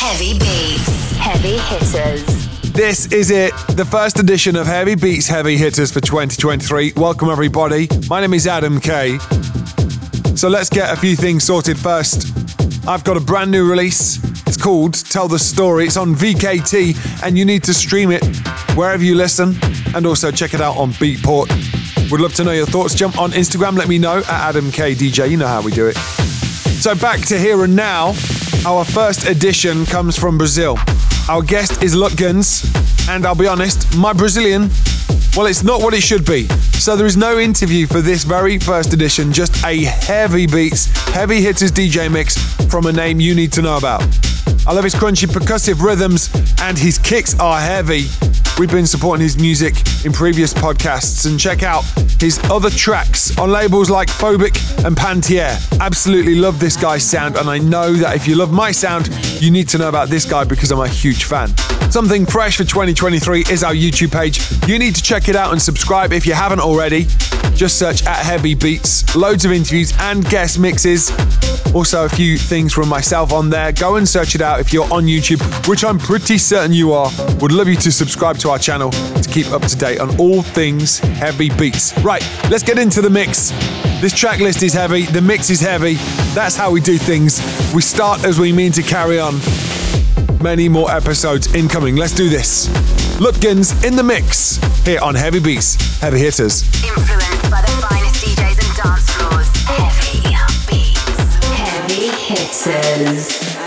Heavy Beats, Heavy Hitters. This is it, the first edition of Heavy Beats Heavy Hitters for 2023. Welcome, everybody. My name is Adam K. So let's get a few things sorted first. I've got a brand new release. It's called Tell the Story. It's on VKT, and you need to stream it wherever you listen and also check it out on Beatport. Would love to know your thoughts. Jump on Instagram, let me know at Adam K DJ. You know how we do it. So back to here and now. Our first edition comes from Brazil. Our guest is Lutgans, and I'll be honest, my Brazilian, well, it's not what it should be. So there is no interview for this very first edition, just a heavy beats, heavy hitters DJ mix from a name you need to know about. I love his crunchy percussive rhythms, and his kicks are heavy. We've been supporting his music in previous podcasts and check out his other tracks on labels like Phobiq and Pantier. Absolutely love this guy's sound, and I know that if you love my sound, you need to know about this guy because I'm a huge fan. Something fresh for 2023 is our YouTube page. You need to check it out and subscribe if you haven't already. Just search at Heavy Beats, loads of interviews and guest mixes. Also, a few things from myself on there. Go and search it out if you're on YouTube, which I'm pretty certain you are. Would love you to subscribe to our channel to keep up to date on all things heavy beats. Right, let's get into the mix. This track list is heavy, the mix is heavy. That's how we do things. We start as we mean to carry on. Many more episodes incoming. Let's do this. Lutgans in the mix here on Heavy Beats, Heavy Hitters. Influenced by the finest DJs and dance floors. Heavy Beats, Heavy Hitters.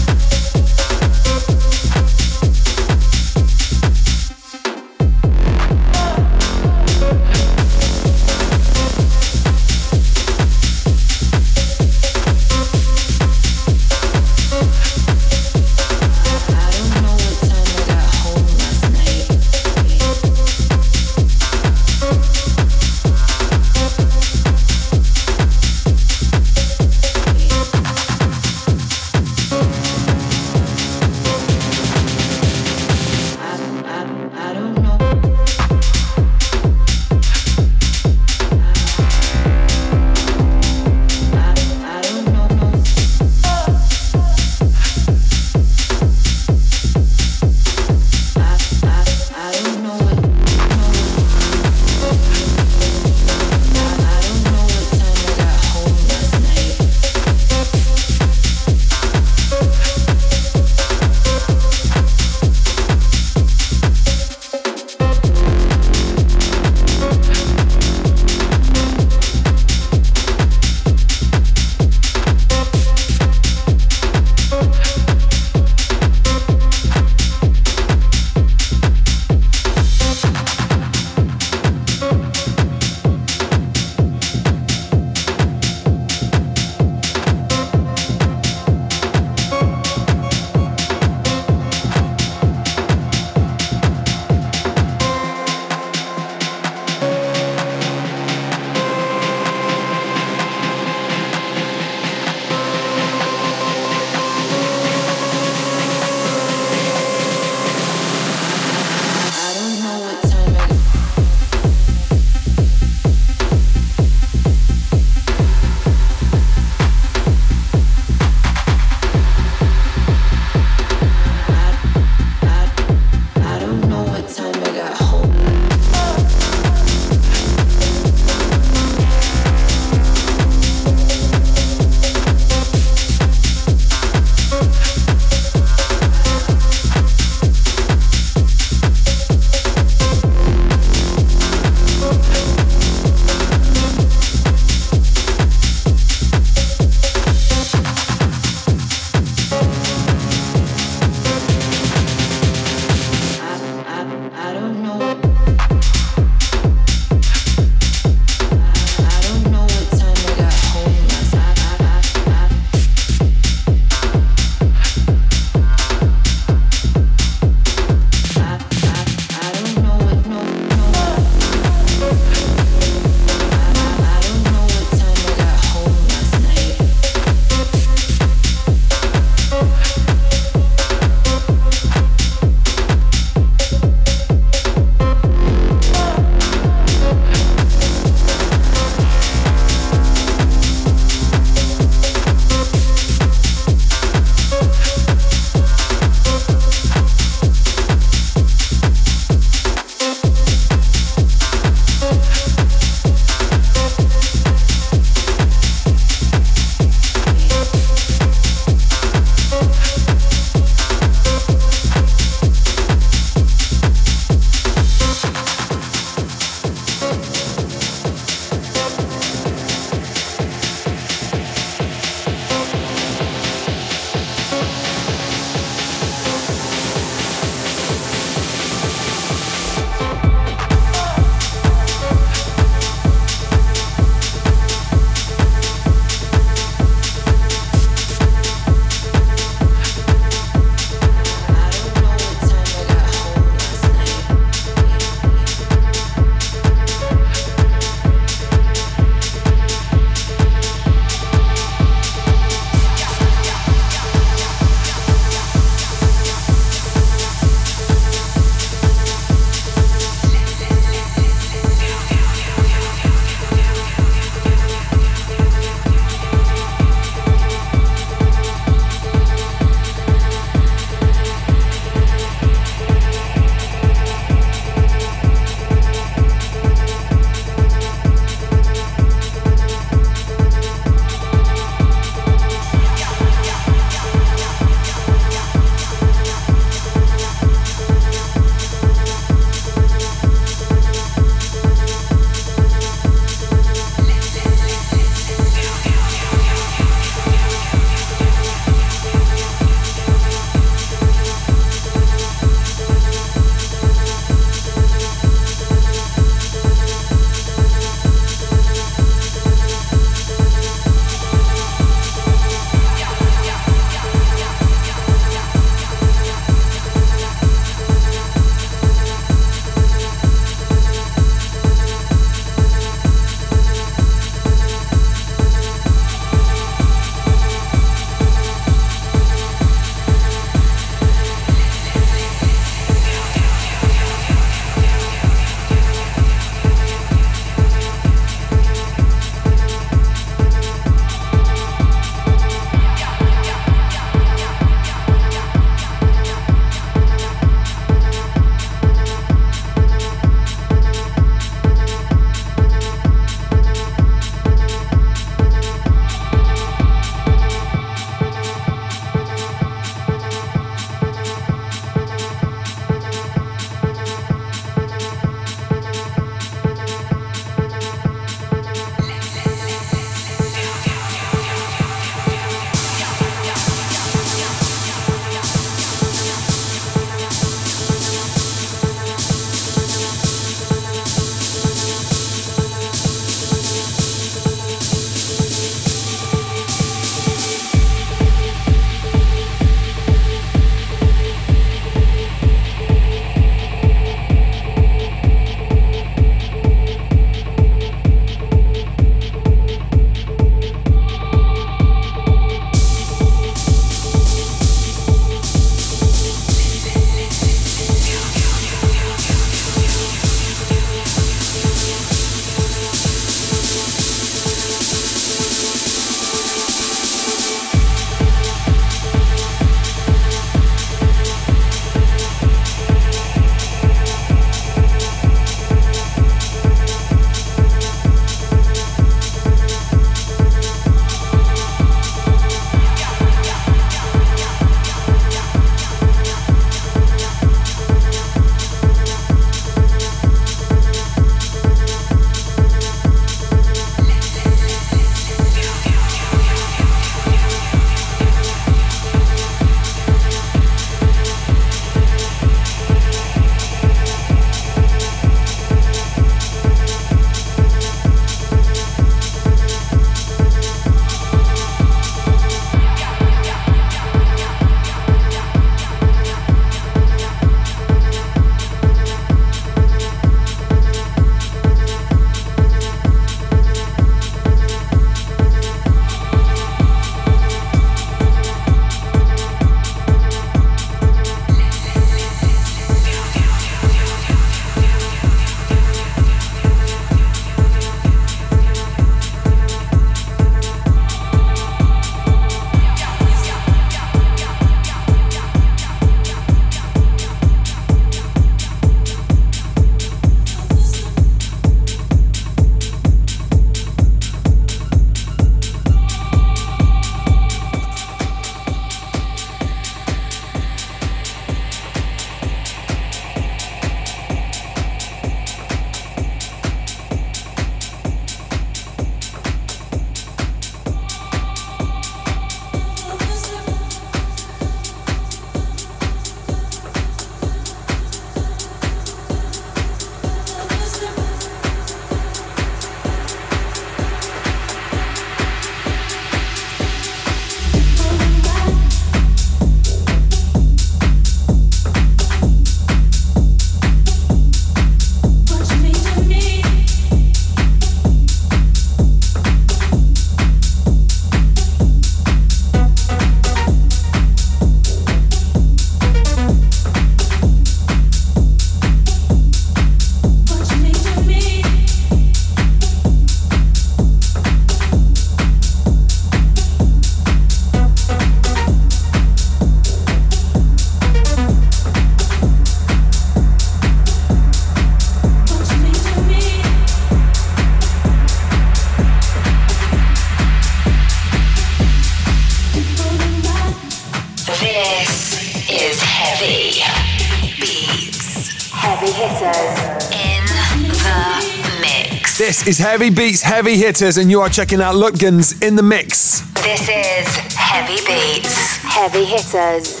Is Heavy Beats, Heavy Hitters, and you are checking out Lutgens in the mix. This is Heavy Beats, Heavy Hitters.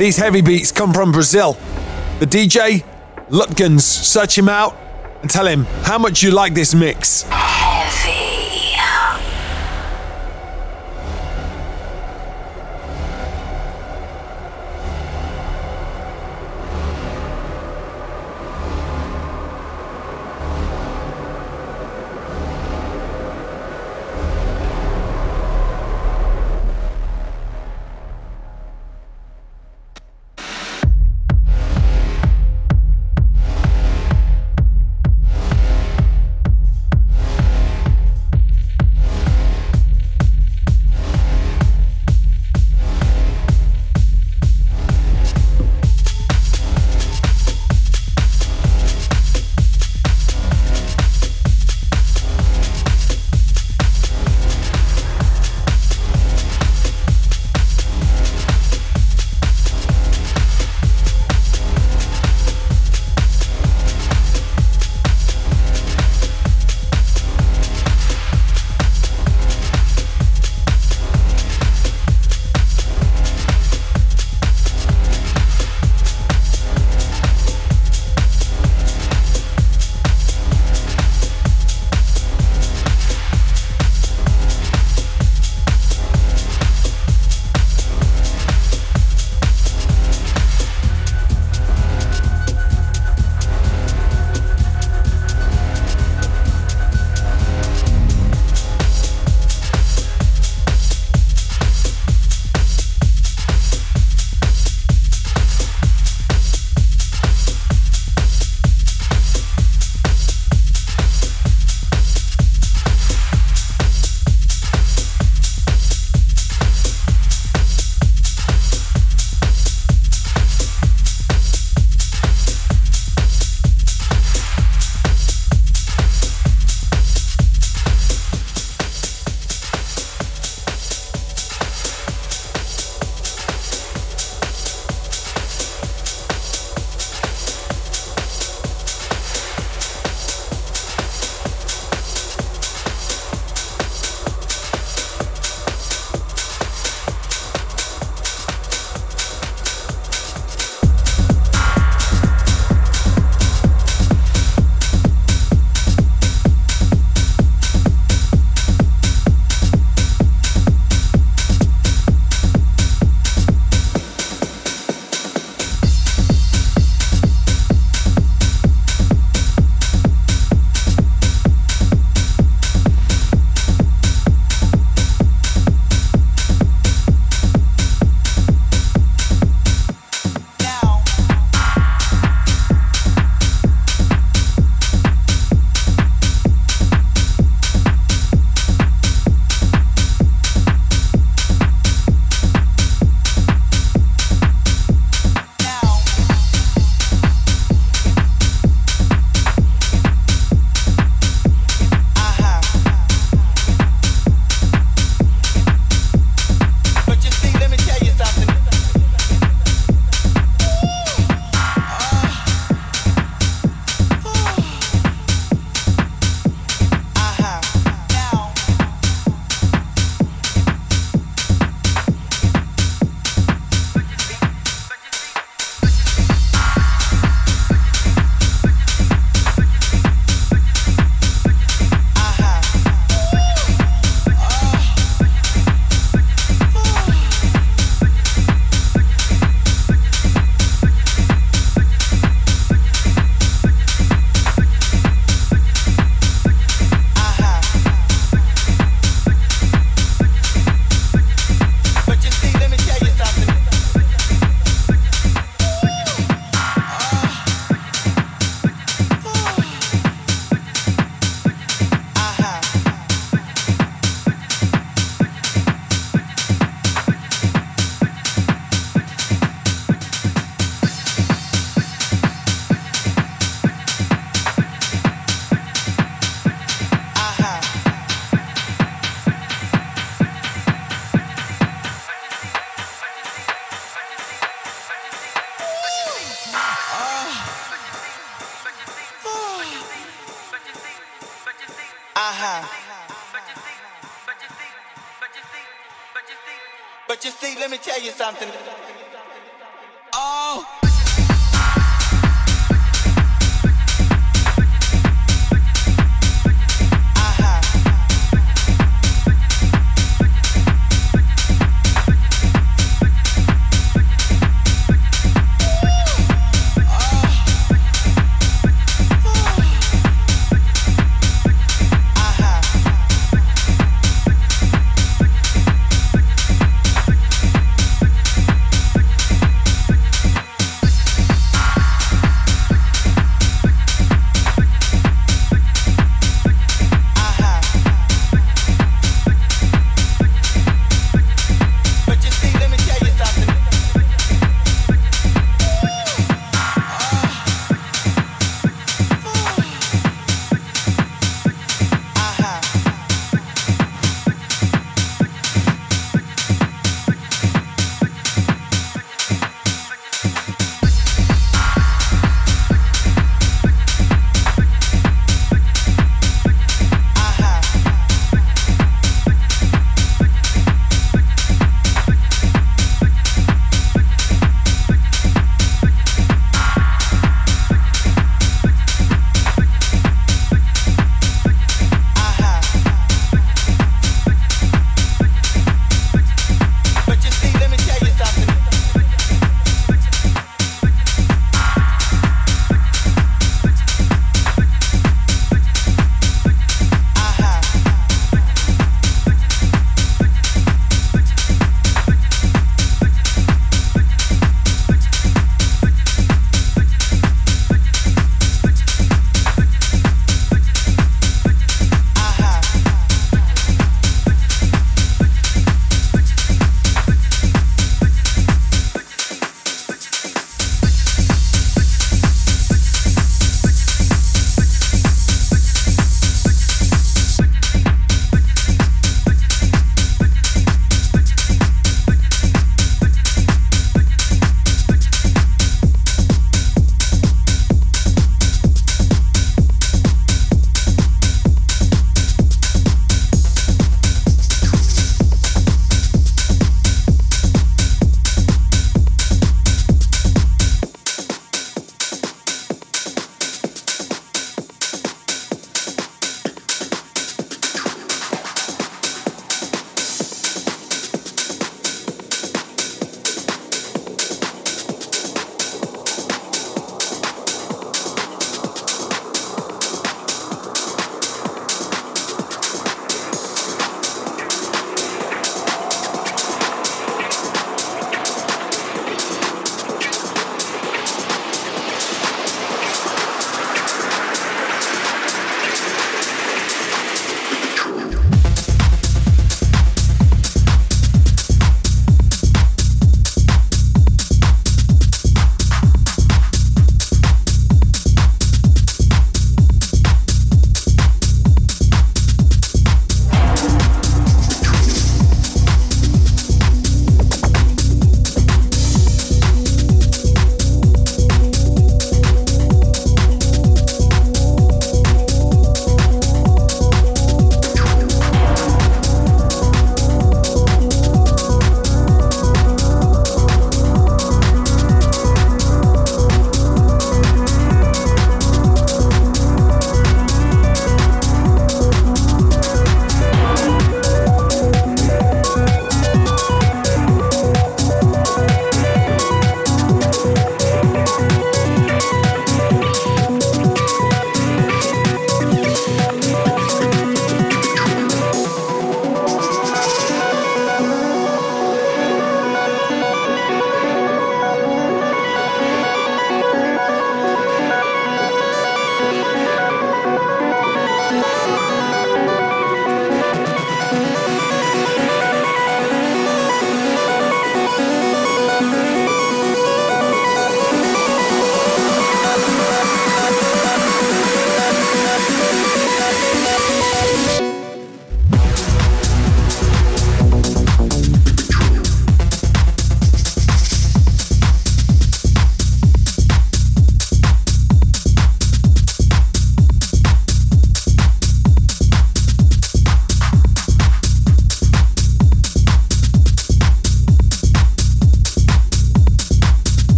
These heavy beats come from Brazil. The DJ, Lutgens, search him out. and tell him how much you like this mix.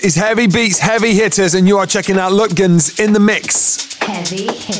Is Heavy Beats, Heavy Hitters, and you are checking out Lutgens in the mix. Heavy Hitters.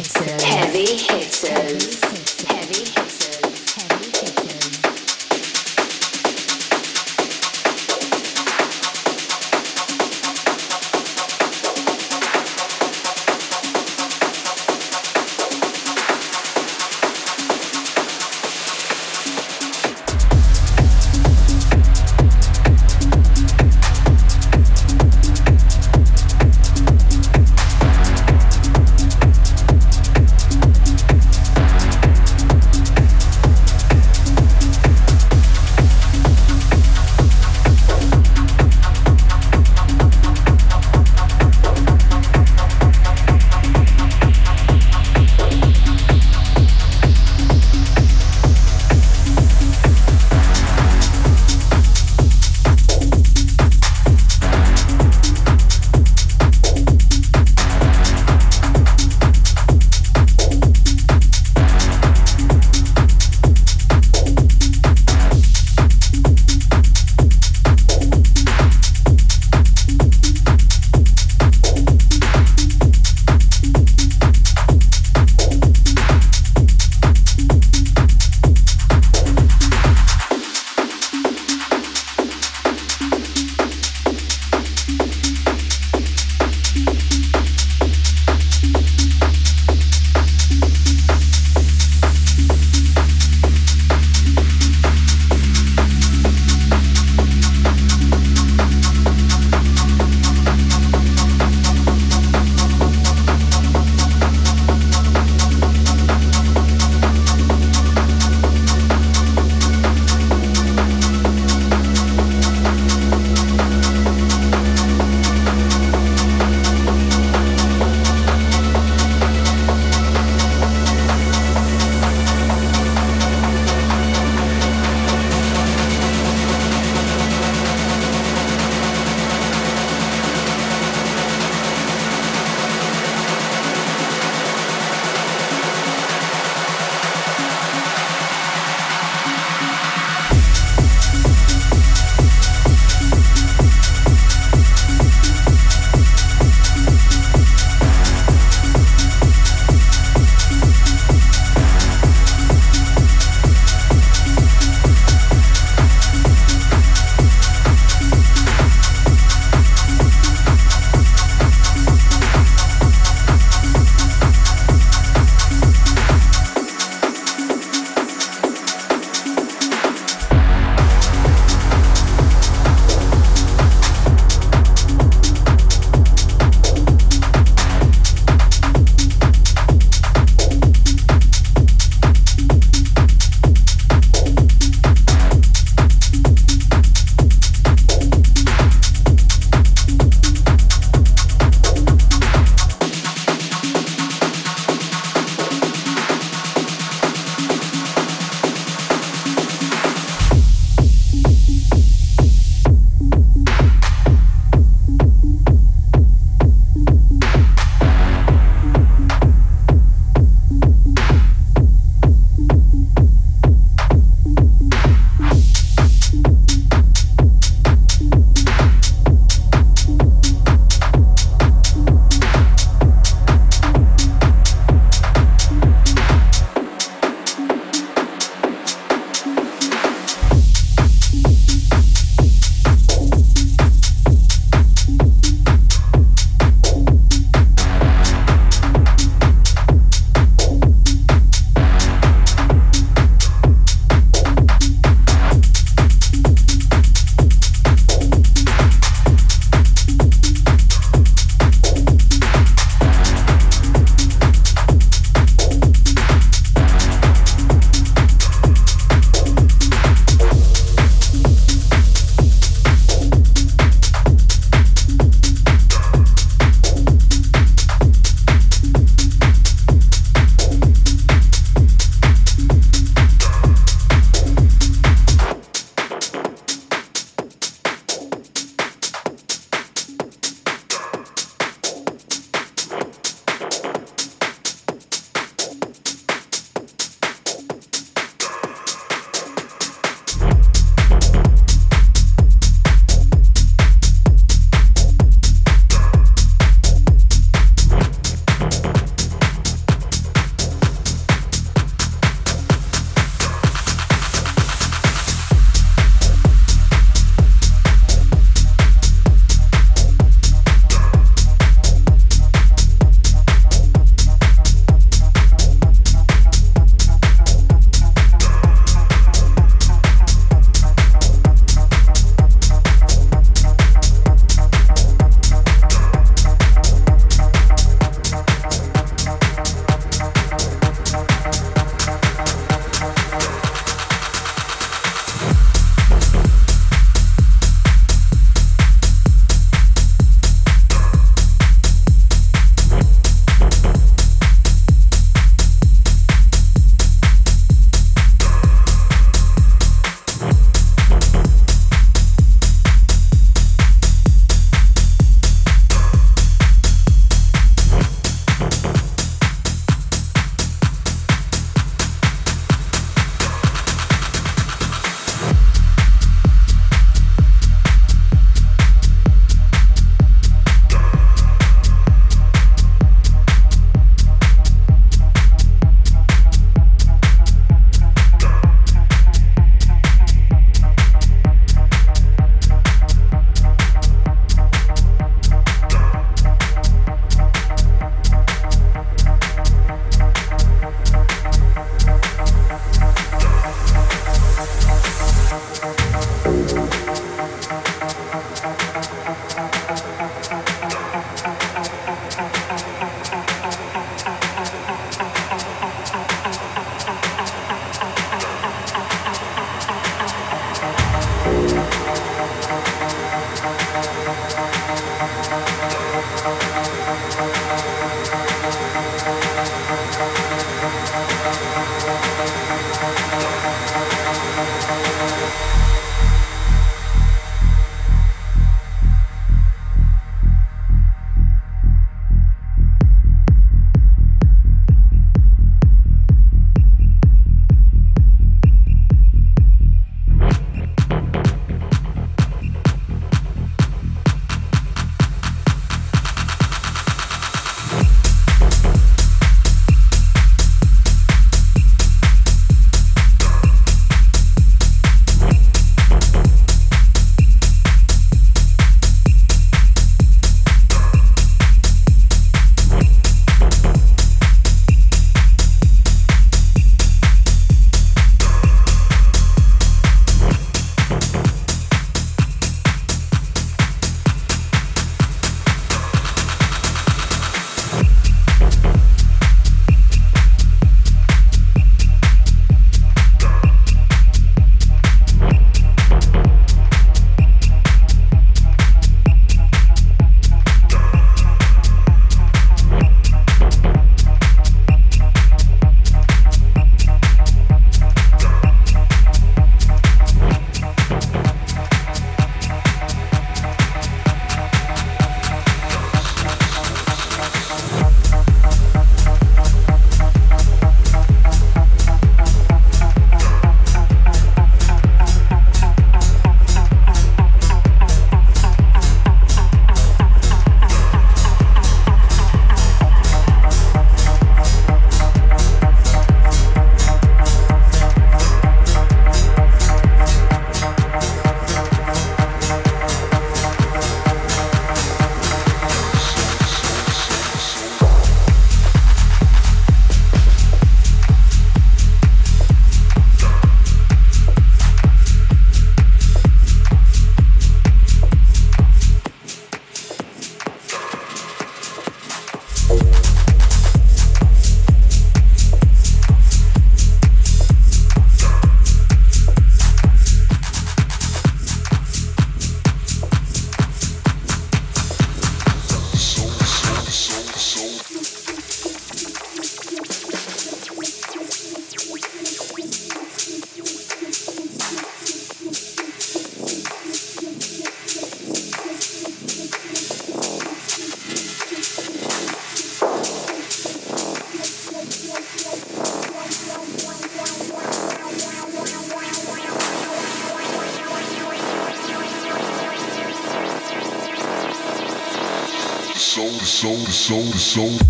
so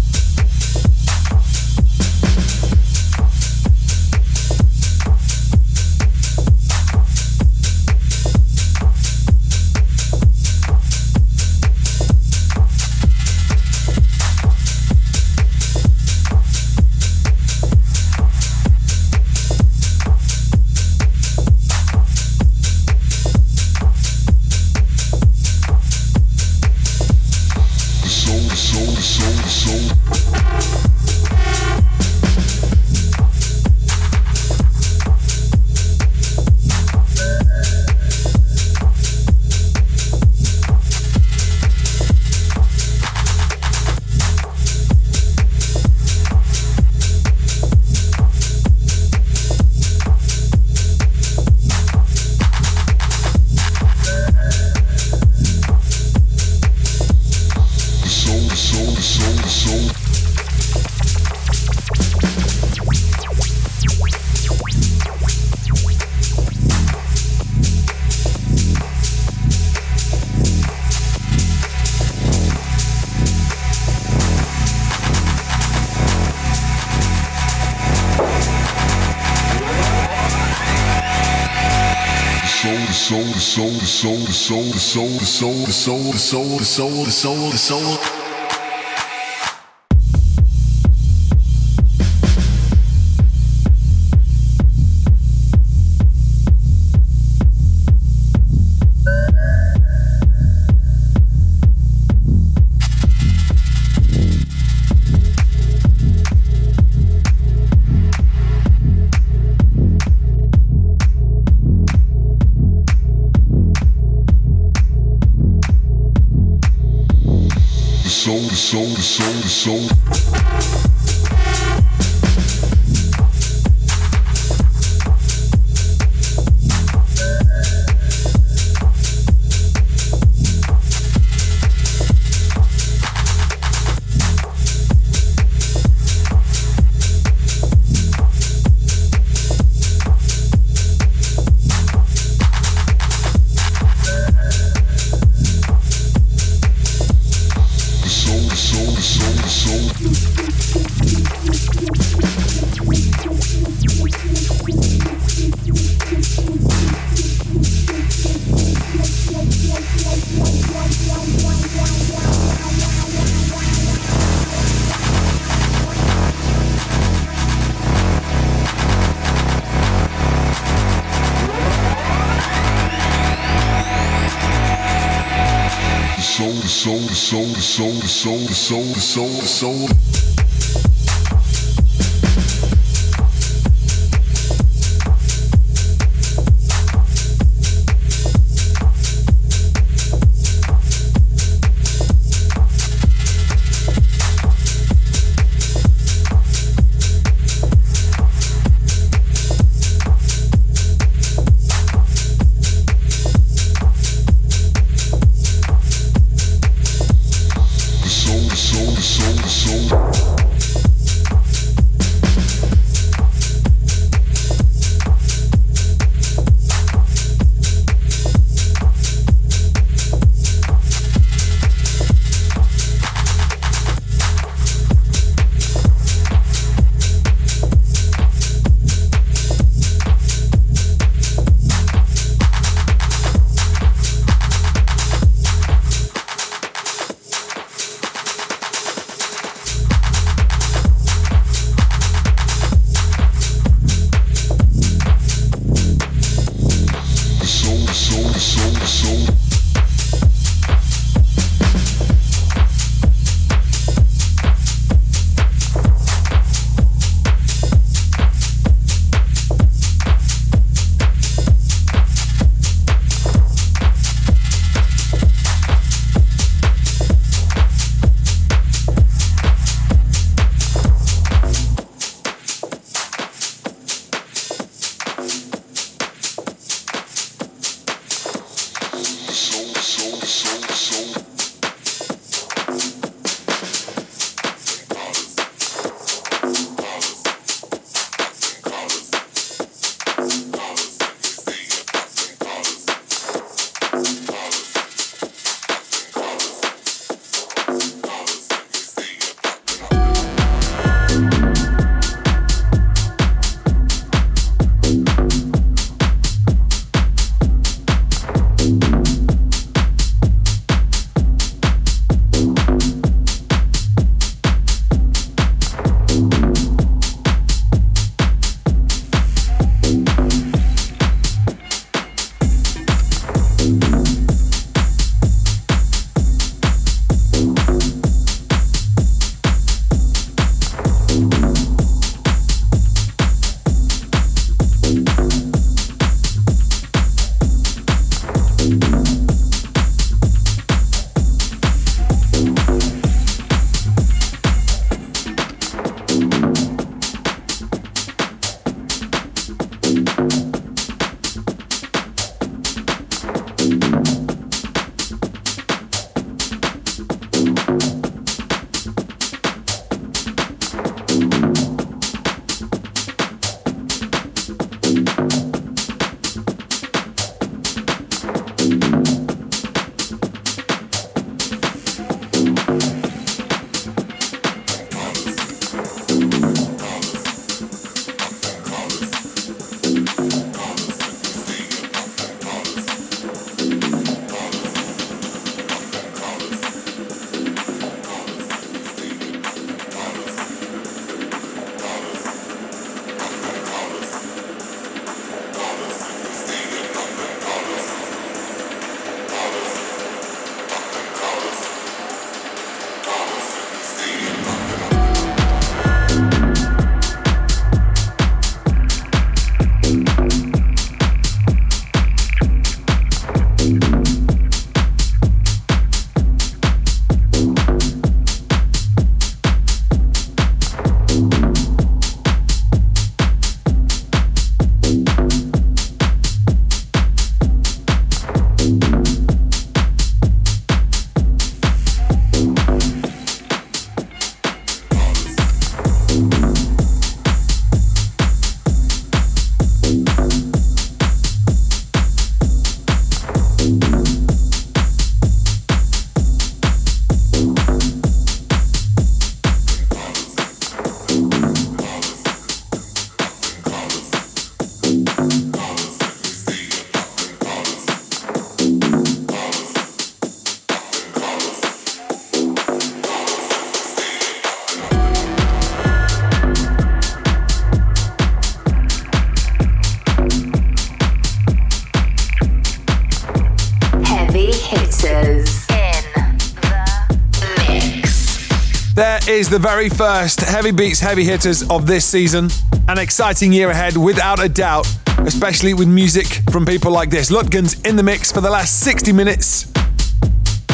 soul, the soul. the soul, the soul, the soul, the soul, the soul, the soul, the soul, the soul. the soul, the soul, is the very first Heavy Beats Heavy Hitters of this season. An exciting year ahead, without a doubt, especially with music from people like this. Lutgens in the mix for the last 60 minutes.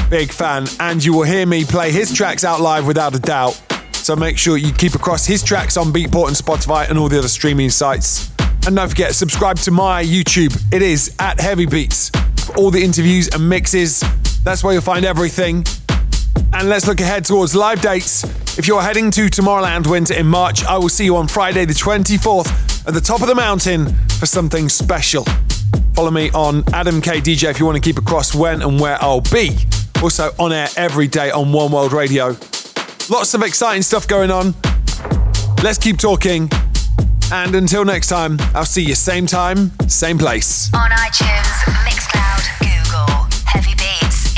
Big fan, and you will hear me play his tracks out live without a doubt. So make sure you keep across his tracks on Beatport and Spotify and all the other streaming sites. And don't forget, subscribe to my YouTube. It is at Heavy Beats. All the interviews and mixes, that's where you'll find everything. And let's look ahead towards live dates. If you're heading to Tomorrowland Winter in March, I will see you on Friday, the 24th, at the top of the mountain for something special. Follow me on Adam K DJ if you want to keep across when and where I'll be. Also on air every day on One World Radio. Lots of exciting stuff going on. Let's keep talking. And until next time, I'll see you same time, same place. On iTunes, Mixcloud, Google, Heavy Beats.